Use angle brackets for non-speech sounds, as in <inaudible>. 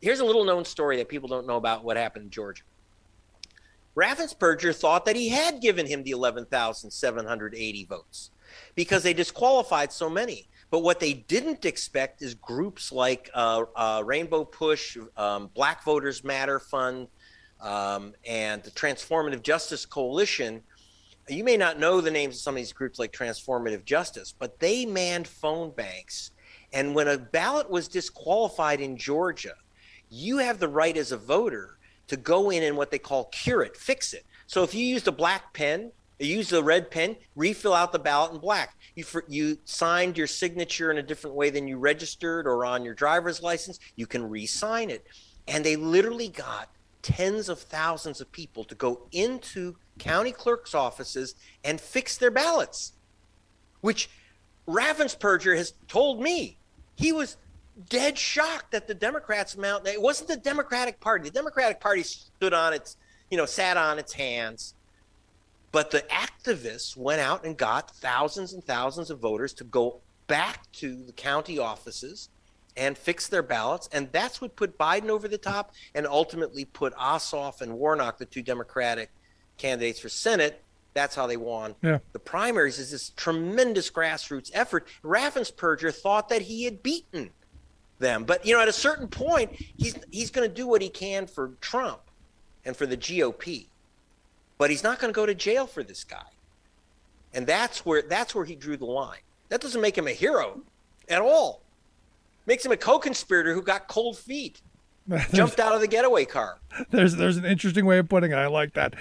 Here's a little known story that people don't know about what happened in Georgia. Raffensperger thought that he had given him the 11,780 votes because they disqualified so many. But what they didn't expect is groups like uh, uh, Rainbow Push, um, Black Voters Matter Fund, um, and the Transformative Justice Coalition. You may not know the names of some of these groups like Transformative Justice, but they manned phone banks. And when a ballot was disqualified in Georgia, you have the right as a voter to go in and what they call cure it, fix it. So if you used a black pen, you used a red pen, refill out the ballot in black. You you signed your signature in a different way than you registered or on your driver's license, you can re-sign it. And they literally got tens of thousands of people to go into county clerk's offices and fix their ballots, which Raffensperger has told me he was dead shocked that the Democrats amount. It wasn't the Democratic Party. The Democratic Party stood on its, you know, sat on its hands. But the activists went out and got thousands and thousands of voters to go back to the county offices and fix their ballots. And that's what put Biden over the top and ultimately put Ossoff and Warnock, the two Democratic candidates for Senate. That's how they won yeah. the primaries. Is this tremendous grassroots effort? Raffensperger thought that he had beaten them, but you know, at a certain point, he's he's going to do what he can for Trump and for the GOP, but he's not going to go to jail for this guy. And that's where that's where he drew the line. That doesn't make him a hero at all makes him a co-conspirator who got cold feet, <laughs> jumped out of the getaway car. There's there's an interesting way of putting it. I like that.